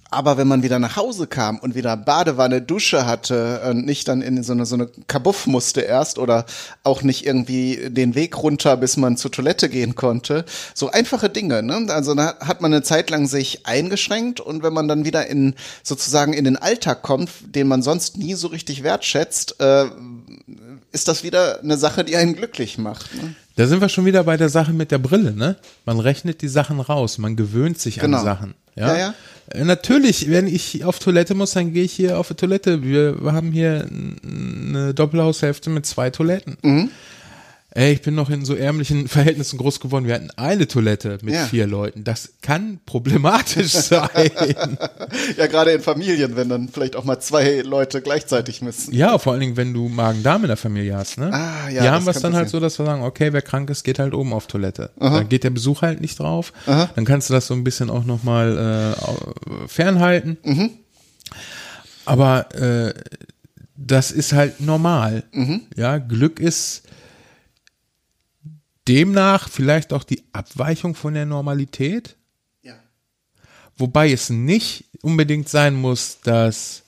Aber wenn man wieder nach Hause kam und wieder Badewanne, Dusche hatte und nicht dann in so eine, so eine Kabuff musste erst oder auch nicht irgendwie den Weg runter, bis man zur Toilette gehen konnte. So einfache Dinge, ne? Also da hat man eine Zeit lang sich eingeschränkt und wenn man dann wieder in sozusagen in den Alltag kommt, den man sonst nie so richtig wertschätzt, äh, ist das wieder eine Sache, die einen glücklich macht. Ne? Da sind wir schon wieder bei der Sache mit der Brille, ne? Man rechnet die Sachen raus, man gewöhnt sich Genau. an Sachen. Ja, Ja, ja. Äh, Natürlich, wenn ich auf Toilette muss, dann gehe ich hier auf die Toilette. Wir haben hier eine Doppelhaushälfte mit zwei Toiletten. Mhm. Ey, ich bin noch in so ärmlichen Verhältnissen groß geworden. Wir hatten eine Toilette mit Ja. vier Leuten. Das kann problematisch sein. Ja, gerade in Familien, wenn dann vielleicht auch mal zwei Leute gleichzeitig müssen. ja, vor allen Dingen, wenn du Magen-Darm in der Familie hast. Ne? Ah, ja, Die haben was kann dann halt so, dass wir sagen, okay, wer krank ist, geht halt oben auf Toilette. Dann geht der Besuch halt nicht drauf. Dann kannst du das so ein bisschen auch nochmal äh, fernhalten. Mhm. Aber äh, das ist halt normal. Mhm. Ja, Glück ist demnach vielleicht auch die Abweichung von der Normalität. Ja. Wobei es nicht unbedingt sein muss, dass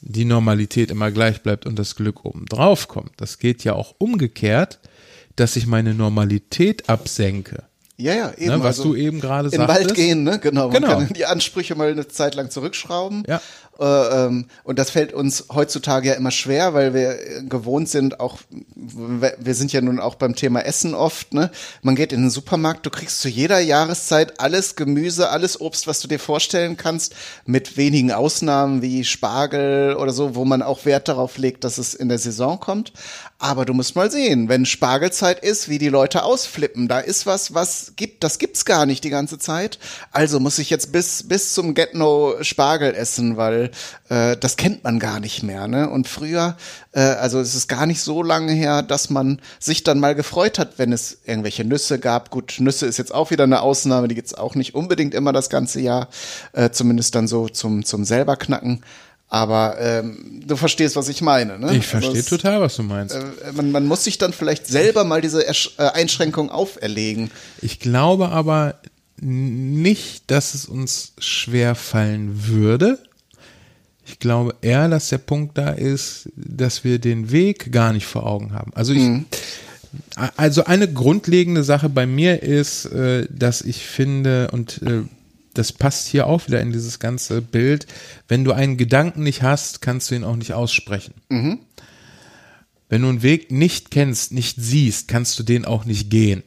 die Normalität immer gleich bleibt und das Glück oben drauf kommt. Das geht ja auch umgekehrt, dass ich meine Normalität absenke. Ja, ja, eben. Ne, was also du eben gerade in den sagtest. Wald gehen, ne? Genau. Man Genau. kann die Ansprüche mal eine Zeit lang zurückschrauben. Ja. Äh, ähm, und das fällt uns heutzutage ja immer schwer, weil wir äh, gewohnt sind, auch, wir wir sind ja nun auch beim Thema Essen oft, ne? Man geht in den Supermarkt, du kriegst zu jeder Jahreszeit alles Gemüse, alles Obst, was du dir vorstellen kannst, mit wenigen Ausnahmen wie Spargel oder so, wo man auch Wert darauf legt, dass es in der Saison kommt. Aber du musst mal sehen, wenn Spargelzeit ist, wie die Leute ausflippen. Da ist was, was gibt, das gibt's gar nicht die ganze Zeit. Also muss ich jetzt bis, bis zum Get-No Spargel essen, weil äh, das kennt man gar nicht mehr. Ne? Und früher, äh, also es ist gar nicht so lange her, dass man sich dann mal gefreut hat, wenn es irgendwelche Nüsse gab. Gut, Nüsse ist jetzt auch wieder eine Ausnahme, die gibt's auch nicht unbedingt immer das ganze Jahr, äh, zumindest dann so zum, zum selber knacken. Aber ähm, du verstehst, was ich meine. Ne? Ich verstehe Also total, was du meinst. äh, man, man muss sich dann vielleicht selber mal diese Ersch äh, Einschränkung auferlegen. Ich glaube aber nicht, dass es uns schwer fallen würde. Ich glaube eher, dass der Punkt da ist, dass wir den Weg gar nicht vor Augen haben. Also ich, also eine grundlegende Sache bei mir ist, äh, dass ich finde und äh, das passt hier auch wieder in dieses ganze Bild. Wenn du einen Gedanken nicht hast, kannst du ihn auch nicht aussprechen. Wenn du einen Weg nicht kennst, nicht siehst, kannst du den auch nicht gehen.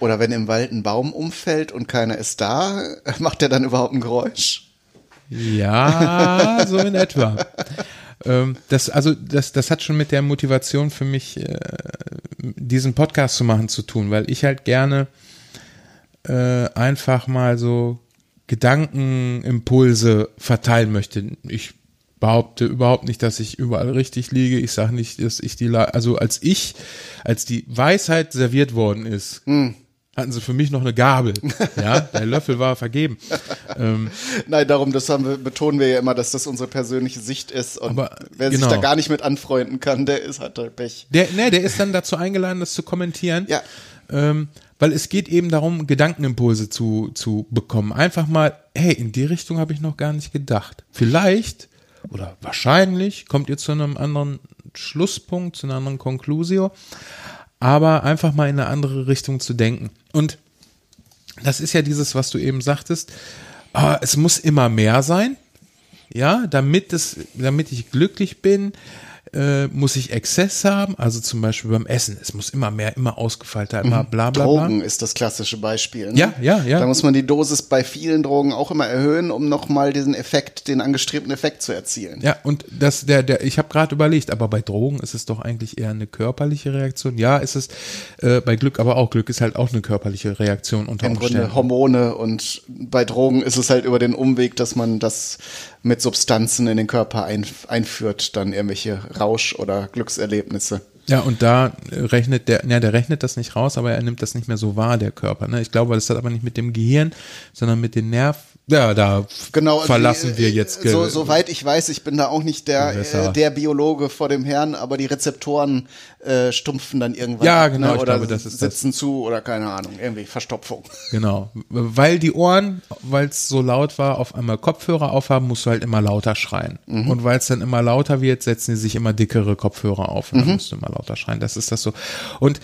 Oder wenn im Wald ein Baum umfällt und keiner ist da, macht der dann überhaupt ein Geräusch? Ja, so in etwa. Ähm, das, also, das, das hat schon mit der Motivation für mich, äh, diesen Podcast zu machen, zu tun, weil ich halt gerne äh, einfach mal so Gedankenimpulse verteilen möchte. Ich behaupte überhaupt nicht, dass ich überall richtig liege. Ich sage nicht, dass ich die, La also als ich, als die Weisheit serviert worden ist, hatten sie für mich noch eine Gabel. Ja, der Löffel war vergeben. Ähm, Nein, darum, das haben wir, betonen wir ja immer, dass das unsere persönliche Sicht ist. Und Aber, wer genau. sich da gar nicht mit anfreunden kann, der ist halt Pech. Der, ne, der ist dann dazu eingeladen, das zu kommentieren. Ja. Ähm, weil es geht eben darum, Gedankenimpulse zu, zu bekommen. Einfach mal, hey, in die Richtung habe ich noch gar nicht gedacht. Vielleicht oder wahrscheinlich kommt ihr zu einem anderen Schlusspunkt, zu einer anderen Conclusio, aber einfach mal in eine andere Richtung zu denken. Und das ist ja dieses, was du eben sagtest, ah, es muss immer mehr sein. Ja, damit es, damit ich glücklich bin, äh, muss ich Exzess haben, also zum Beispiel beim Essen. Es muss immer mehr, immer ausgefeilter, immer bla bla bla. Drogen ist das klassische Beispiel. Ne? Ja, ja, ja. Da muss man die Dosis bei vielen Drogen auch immer erhöhen, um nochmal diesen Effekt, den angestrebten Effekt zu erzielen. Ja, und das, der, der, ich habe gerade überlegt, aber bei Drogen ist es doch eigentlich eher eine körperliche Reaktion. Ja, ist es äh, bei Glück, aber auch Glück ist halt auch eine körperliche Reaktion unter Im Umständen. Grunde Hormone und bei Drogen ist es halt über den Umweg, dass man das mit Substanzen in den Körper ein, einführt, dann irgendwelche Rausch- oder Glückserlebnisse. Ja, und da rechnet der, ja, der rechnet das nicht raus, aber er nimmt das nicht mehr so wahr, der Körper. Ne? Ich glaube, das hat aber nicht mit dem Gehirn, sondern mit den Nerven. Ja, da Genau. verlassen die, wir jetzt. ge- So, soweit ich weiß, ich bin da auch nicht der, äh, der Biologe vor dem Herrn, aber die Rezeptoren äh, stumpfen dann irgendwann. Ja, ab, genau, Ne? ich Oder glaube, das ist das. sitzen zu oder keine Ahnung, irgendwie Verstopfung. Genau. Weil die Ohren, weil es so laut war, auf einmal Kopfhörer aufhaben, musst du halt immer lauter schreien. Mhm. Und weil es dann immer lauter wird, setzen die sich immer dickere Kopfhörer auf und Mhm. dann musst du immer lauter schreien. Das ist das so. Und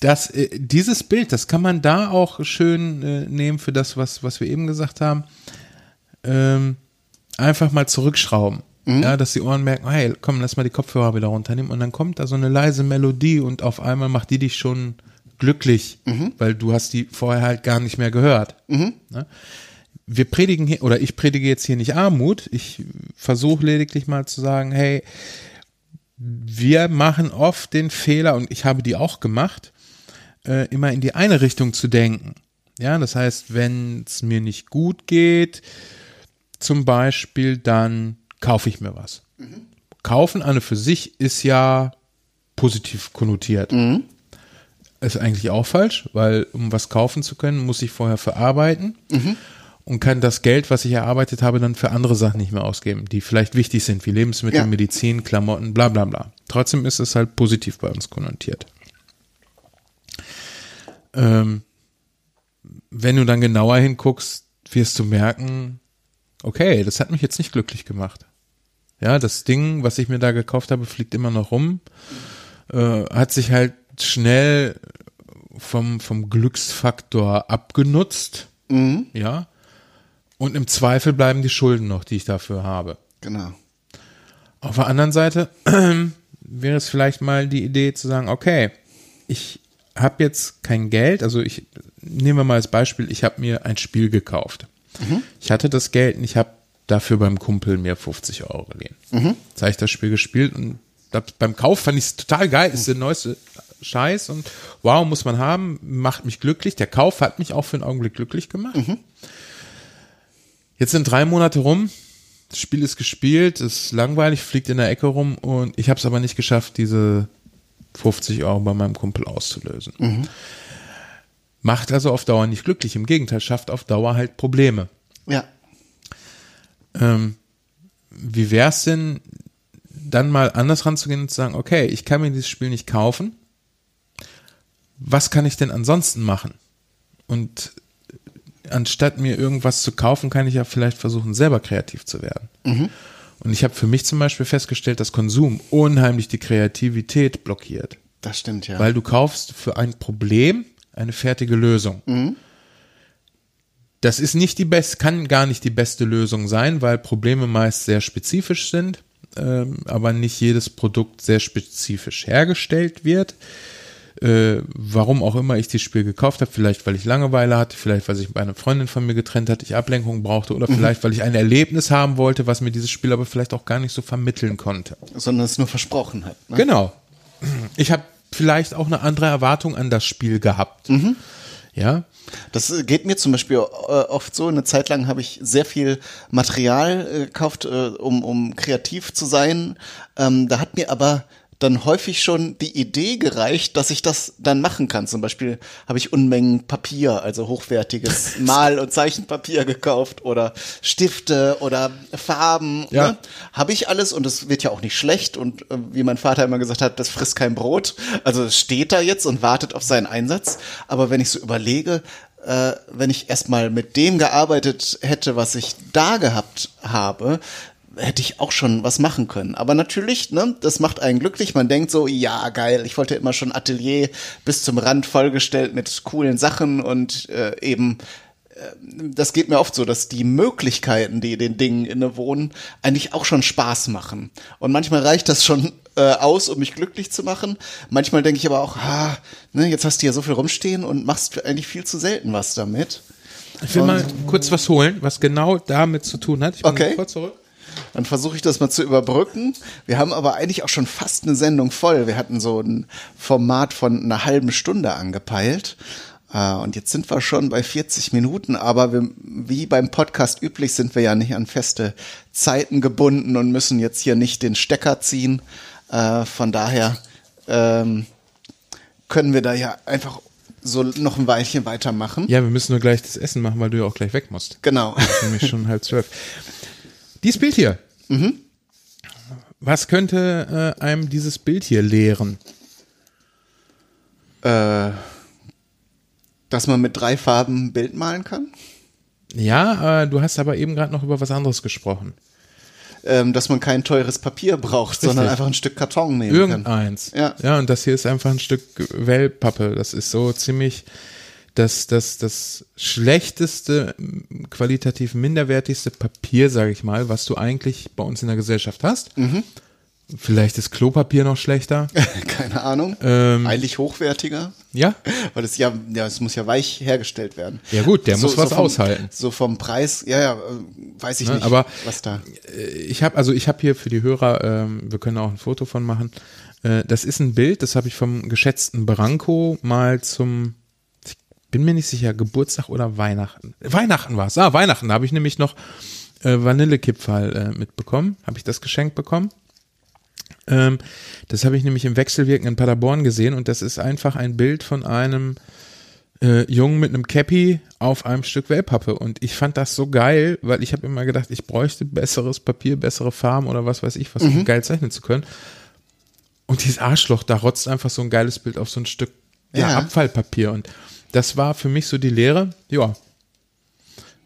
das, äh, dieses Bild, das kann man da auch schön äh, nehmen für das, was, was wir eben gesagt haben. Ähm, einfach mal zurückschrauben. Mhm. Ja, dass die Ohren merken, hey, komm, lass mal die Kopfhörer wieder runternehmen. Und dann kommt da so eine leise Melodie und auf einmal macht die dich schon glücklich, Mhm. weil du hast die vorher halt gar nicht mehr gehört. Ne? wir predigen hier, oder ich predige jetzt hier nicht Armut. Ich versuche lediglich mal zu sagen, hey, wir machen oft den Fehler, und ich habe die auch gemacht, äh, immer in die eine Richtung zu denken. Ja, das heißt, wenn es mir nicht gut geht, zum Beispiel, dann kaufe ich mir was. Mhm. Kaufen an und für sich ist ja positiv konnotiert. Mhm. Ist eigentlich auch falsch, weil um was kaufen zu können, muss ich vorher verarbeiten. Mhm und kann das Geld, was ich erarbeitet habe, dann für andere Sachen nicht mehr ausgeben, die vielleicht wichtig sind, wie Lebensmittel, ja. Medizin, Klamotten, bla bla bla. Trotzdem ist es halt positiv bei uns konnotiert. Ähm, wenn du dann genauer hinguckst, wirst du merken, okay, das hat mich jetzt nicht glücklich gemacht. Ja, das Ding, was ich mir da gekauft habe, fliegt immer noch rum, äh, hat sich halt schnell vom, vom Glücksfaktor abgenutzt. Mhm. Ja. Und im Zweifel bleiben die Schulden noch, die ich dafür habe. Genau. Auf der anderen Seite wäre es vielleicht mal die Idee zu sagen, okay, ich habe jetzt kein Geld, also ich nehmen wir mal als Beispiel, ich habe mir ein Spiel gekauft. Mhm. Ich hatte das Geld und ich habe dafür beim Kumpel mir 50 Euro geliehen. Mhm. Jetzt habe ich das Spiel gespielt und das, beim Kauf fand ich es total geil, ist der neueste Scheiß und wow, muss man haben, macht mich glücklich. Der Kauf hat mich auch für einen Augenblick glücklich gemacht. Mhm. Jetzt sind drei Monate rum, das Spiel ist gespielt, ist langweilig, fliegt in der Ecke rum und ich habe es aber nicht geschafft, diese 50 Euro bei meinem Kumpel auszulösen. Mhm. Macht also auf Dauer nicht glücklich, im Gegenteil, schafft auf Dauer halt Probleme. Ja. Ähm, wie wär's denn, dann mal anders ranzugehen und zu sagen, okay, ich kann mir dieses Spiel nicht kaufen. Was kann ich denn ansonsten machen? Und anstatt mir irgendwas zu kaufen, kann ich ja vielleicht versuchen, selber kreativ zu werden. Mhm. Und ich habe für mich zum Beispiel festgestellt, dass Konsum unheimlich die Kreativität blockiert. Das stimmt, ja. Weil du kaufst für ein Problem eine fertige Lösung. Mhm. Das ist nicht die beste, kann gar nicht die beste Lösung sein, weil Probleme meist sehr spezifisch sind, ähm, aber nicht jedes Produkt sehr spezifisch hergestellt wird äh, warum auch immer ich das Spiel gekauft habe, vielleicht weil ich Langeweile hatte, vielleicht weil sich eine Freundin von mir getrennt hat, ich Ablenkung brauchte oder mhm. vielleicht weil ich ein Erlebnis haben wollte, was mir dieses Spiel aber vielleicht auch gar nicht so vermitteln konnte. Sondern es nur versprochen hat. Ne? Genau. Ich habe vielleicht auch eine andere Erwartung an das Spiel gehabt. Mhm. Ja. Das äh, geht mir zum Beispiel äh, oft so. Eine Zeit lang habe ich sehr viel Material gekauft, um, um kreativ zu sein. Ähm, da hat mir aber dann häufig schon die Idee gereicht, dass ich das dann machen kann. Zum Beispiel habe ich Unmengen Papier, also hochwertiges Mal- und Zeichenpapier gekauft oder Stifte oder Farben. Ja. Ne? Habe ich alles und es wird ja auch nicht schlecht und äh, wie mein Vater immer gesagt hat, das frisst kein Brot. Also es steht da jetzt und wartet auf seinen Einsatz. Aber wenn ich so überlege, äh, wenn ich erstmal mit dem gearbeitet hätte, was ich da gehabt habe, hätte ich auch schon was machen können. Aber natürlich, ne, das macht einen glücklich. Man denkt so, ja, geil, ich wollte immer schon Atelier bis zum Rand vollgestellt mit coolen Sachen und äh, eben äh, das geht mir oft so, dass die Möglichkeiten, die den Dingen inne wohnen, eigentlich auch schon Spaß machen. Und manchmal reicht das schon äh, aus, um mich glücklich zu machen. Manchmal denke ich aber auch, ah, ne, jetzt hast du ja so viel rumstehen und machst eigentlich viel zu selten was damit. Ich will und, mal kurz was holen, was genau damit zu tun hat. Ich bin okay. kurz zurück. Dann versuche ich das mal zu überbrücken. Wir haben aber eigentlich auch schon fast eine Sendung voll. Wir hatten so ein Format von einer halben Stunde angepeilt. Äh, und jetzt sind wir schon bei 40 Minuten, aber wir, wie beim Podcast üblich sind wir ja nicht an feste Zeiten gebunden und müssen jetzt hier nicht den Stecker ziehen. Äh, von daher ähm, können wir da ja einfach so noch ein Weilchen weitermachen. Ja, wir müssen nur gleich das Essen machen, weil du ja auch gleich weg musst. Genau. Nämlich schon halb zwölf. Dieses Bild hier. Mhm. Was könnte äh, einem dieses Bild hier lehren? Äh, dass man mit drei Farben ein Bild malen kann? Ja, äh, du hast aber eben gerade noch über was anderes gesprochen. Ähm, dass man kein teures Papier braucht, Richtig. sondern einfach ein Stück Karton nehmen Irgendeins. kann. Irgendeins. Ja. ja, und das hier ist einfach ein Stück Wellpappe. Das ist so ziemlich das, das, das schlechteste, qualitativ minderwertigste Papier, sage ich mal, was du eigentlich bei uns in der Gesellschaft hast. Mhm. Vielleicht ist Klopapier noch schlechter. Keine Ahnung. Ähm, Eigentlich hochwertiger, ja? weil es ja, ja, es muss ja weich hergestellt werden. Ja gut, der muss was vom, aushalten. So vom Preis, ja, ja, äh, weiß ich Ne, nicht, aber- was da. Ich habe also ich habe hier für die Hörer, ähm, wir können auch ein Foto von machen. Äh, das ist ein Bild, das habe ich vom geschätzten Branko mal zum bin mir nicht sicher, Geburtstag oder Weihnachten. Weihnachten war's. Ah, Weihnachten, da habe ich nämlich noch äh, Vanillekipferl äh, mitbekommen, habe ich das geschenkt bekommen. Ähm, das habe ich nämlich im Wechselwirken in Paderborn gesehen und das ist einfach ein Bild von einem äh, Jungen mit einem Cappy auf einem Stück Wellpappe und ich fand das so geil, weil ich habe immer gedacht, ich bräuchte besseres Papier, bessere Farben oder was weiß ich, was um geil zeichnen zu können. Und dieses Arschloch, da rotzt einfach so ein geiles Bild auf so ein Stück Ja. Abfallpapier und das war für mich so die Lehre, ja,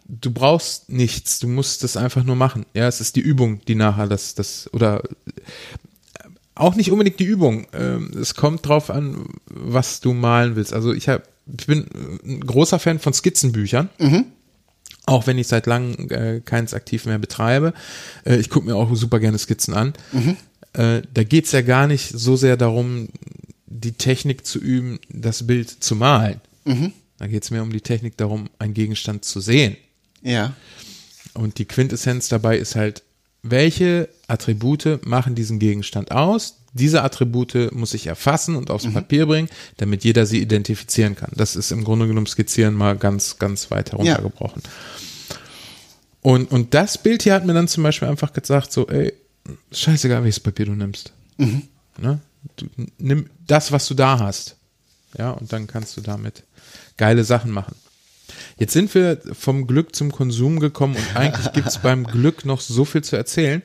du brauchst nichts, du musst das einfach nur machen. Ja, es ist die Übung, die nachher das, das, oder äh, auch nicht unbedingt die Übung. Ähm, es kommt drauf an, was du malen willst. Also ich, hab, ich bin ein großer Fan von Skizzenbüchern. Auch wenn ich seit langem äh, keins aktiv mehr betreibe. Äh, ich gucke mir auch super gerne Skizzen an. Äh, da geht's ja gar nicht so sehr darum, die Technik zu üben, das Bild zu malen. Da geht's mehr um die Technik darum, einen Gegenstand zu sehen. Ja. Und die Quintessenz dabei ist halt, welche Attribute machen diesen Gegenstand aus? Diese Attribute muss ich erfassen und aufs Papier bringen, damit jeder sie identifizieren kann. Das ist im Grunde genommen Skizzieren mal ganz, ganz weit heruntergebrochen. Und, und das Bild hier hat mir dann zum Beispiel einfach gesagt, so, ey, scheißegal, welches Papier du nimmst. Ne? Du, nimm das, was du da hast. Ja, und dann kannst du damit geile Sachen machen. Jetzt sind wir vom Glück zum Konsum gekommen und eigentlich gibt's beim Glück noch so viel zu erzählen.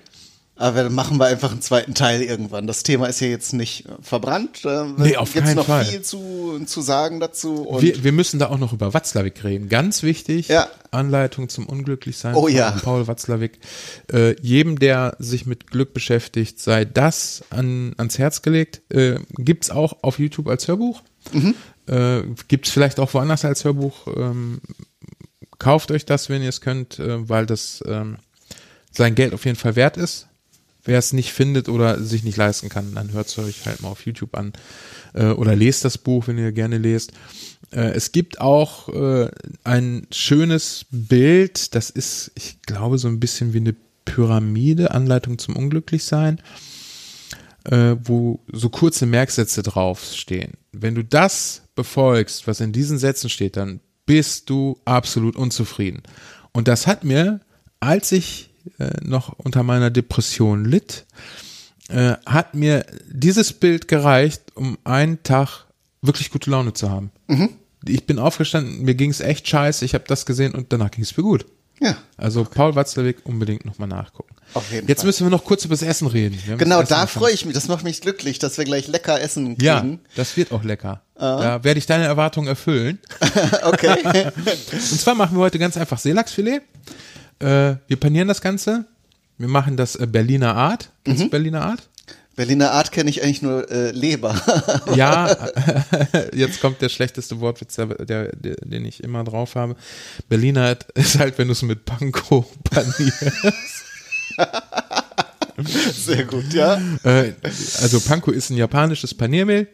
Aber dann machen wir einfach einen zweiten Teil irgendwann. Das Thema ist ja jetzt nicht verbrannt. Äh, Nee, auf Gibt's keinen noch Fall. viel zu, zu sagen dazu. Wir, wir müssen da auch noch über Watzlawick reden. Ganz wichtig, Ja. Anleitung zum Unglücklichsein Oh von ja. Paul Watzlawick. Äh, jedem, der sich mit Glück beschäftigt, sei das an, ans Herz gelegt. Äh, gibt's auch auf YouTube als Hörbuch. Mhm. Äh, gibt's vielleicht auch woanders als Hörbuch. Ähm, kauft euch das, wenn ihr es könnt, äh, weil das ähm, sein Geld auf jeden Fall wert ist. Wer es nicht findet oder sich nicht leisten kann, dann hört es euch halt mal auf YouTube an äh, oder lest das Buch, wenn ihr gerne lest. Äh, es gibt auch äh, ein schönes Bild, das ist, ich glaube, so ein bisschen wie eine Pyramide, Anleitung zum Unglücklichsein, äh, wo so kurze Merksätze draufstehen. Wenn du das befolgst, was in diesen Sätzen steht, dann bist du absolut unzufrieden. Und das hat mir, als ich äh, noch unter meiner Depression litt, äh, hat mir dieses Bild gereicht, um einen Tag wirklich gute Laune zu haben. Ich bin aufgestanden, mir ging es echt scheiße, ich habe das gesehen und danach ging es mir gut. Ja, Also Paul Watzlawick unbedingt nochmal nachgucken. Auf jeden Jetzt Fall. müssen wir noch kurz über das Essen reden. Genau, da freue ich mich. Das macht mich glücklich, dass wir gleich lecker essen kriegen. Ja, das wird auch lecker. Da werde ich deine Erwartungen erfüllen. Okay. Und zwar machen wir heute ganz einfach Seelachsfilet. Äh, wir panieren das Ganze. Wir machen das äh, Berliner Art. Kennst du Berliner Art? Berliner Art kenne ich eigentlich nur äh, Leber. Ja, jetzt kommt der schlechteste Wortwitz, der, der, der, den ich immer drauf habe. Berliner Art ist halt, wenn du es mit Panko panierst. Sehr gut, ja. Äh, also Panko ist ein japanisches Paniermehl.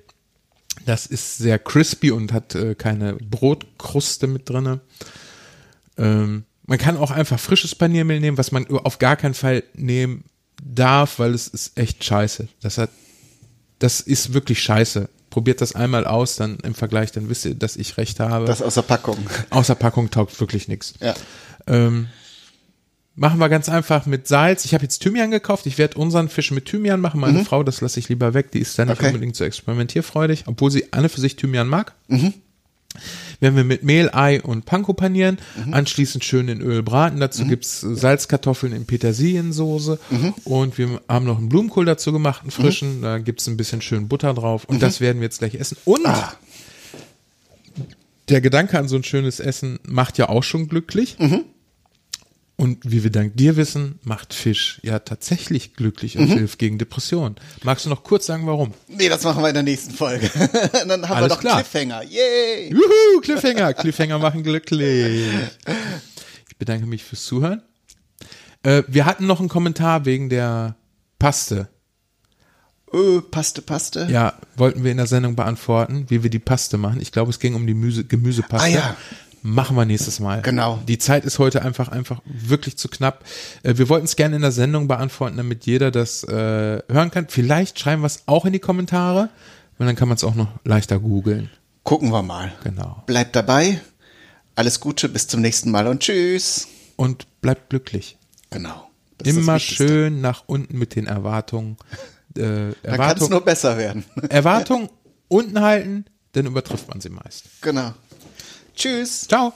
Das ist sehr crispy und hat äh, keine Brotkruste mit drinne. Ähm, man kann auch einfach frisches Paniermehl nehmen, was man auf gar keinen Fall nehmen darf, weil es ist echt scheiße. Das hat, das ist wirklich scheiße. Probiert das einmal aus, dann im Vergleich, dann wisst ihr, dass ich recht habe. Das aus der Packung. Außer Packung taugt wirklich nichts. Ja. Ähm, machen wir ganz einfach mit Salz. Ich habe jetzt Thymian gekauft. Ich werde unseren Fisch mit Thymian machen. Meine Frau, das lasse ich lieber weg. Die ist da nicht Okay. unbedingt so experimentierfreudig, obwohl sie alle für sich Thymian mag. Werden wir mit Mehl, Ei und Panko panieren. Anschließend schön in Öl braten. Dazu gibt's Salzkartoffeln in Petersiliensoße. Und wir haben noch einen Blumenkohl dazu gemacht, einen frischen. Da gibt's ein bisschen schön Butter drauf. Und das werden wir jetzt gleich essen. Und der Gedanke an so ein schönes Essen macht ja auch schon glücklich. Und wie wir dank dir wissen, macht Fisch ja tatsächlich glücklich und hilft gegen Depressionen. Magst du noch kurz sagen, warum? Nee, das machen wir in der nächsten Folge. Dann haben wir Alles doch klar. Cliffhanger. Yay! Juhu, Cliffhanger. Cliffhanger machen glücklich. Ich bedanke mich fürs Zuhören. Äh, wir hatten noch einen Kommentar wegen der Paste. öh, Paste, Paste. Ja, wollten wir in der Sendung beantworten, wie wir die Paste machen. Ich glaube, es ging um die Müse, Gemüsepaste. Ah, ja. Machen wir nächstes Mal. Genau. Die Zeit ist heute einfach, einfach wirklich zu knapp. Äh, Wir wollten es gerne in der Sendung beantworten, damit jeder das äh, hören kann. Vielleicht schreiben wir es auch in die Kommentare, und dann kann man es auch noch leichter googeln. Gucken wir mal. Genau. Bleibt dabei. Alles Gute, bis zum nächsten Mal und tschüss. Und bleibt glücklich. Genau. Immer schön nach unten mit den Erwartungen. Äh, Dann kann es Erwartung, nur besser werden. Erwartung unten halten, dann übertrifft man sie meist. genau. Tschüss. Ciao.